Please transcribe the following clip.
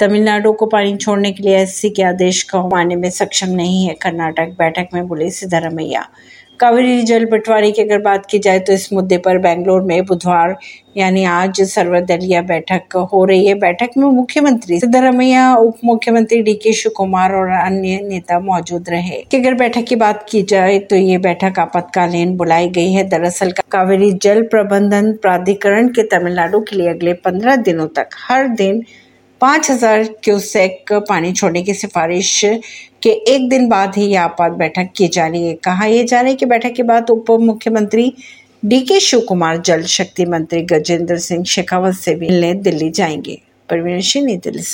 तमिलनाडु को पानी छोड़ने के लिए एससी के आदेश को मानने में सक्षम नहीं है कर्नाटक। बैठक में बोले सिद्धारमैया। कावेरी जल बंटवारे की अगर बात की जाए तो इस मुद्दे पर बेंगलोर में बुधवार, यानी आज सर्वदलीय बैठक हो रही है। बैठक में मुख्यमंत्री सिद्धरमैया उप मुख्यमंत्री डी के शिव कुमार और अन्य नेता मौजूद रहे। कि अगर बैठक की बात की जाए तो ये बैठक आपातकालीन बुलाई गई है। दरअसल कावेरी जल प्रबंधन प्राधिकरण के तमिलनाडु के लिए अगले पंद्रह दिनों तक हर दिन पाँच हज़ार क्यूसेक पानी छोड़ने की सिफारिश के एक दिन बाद ही यह आपात बैठक की जा रही है। कहा यह जा रहा है कि बैठक के बाद उप मुख्यमंत्री डी के शिव कुमार जल शक्ति मंत्री गजेंद्र सिंह शेखावत से भी मिलने दिल्ली जाएँगे। परवीन सिंह दिल्ली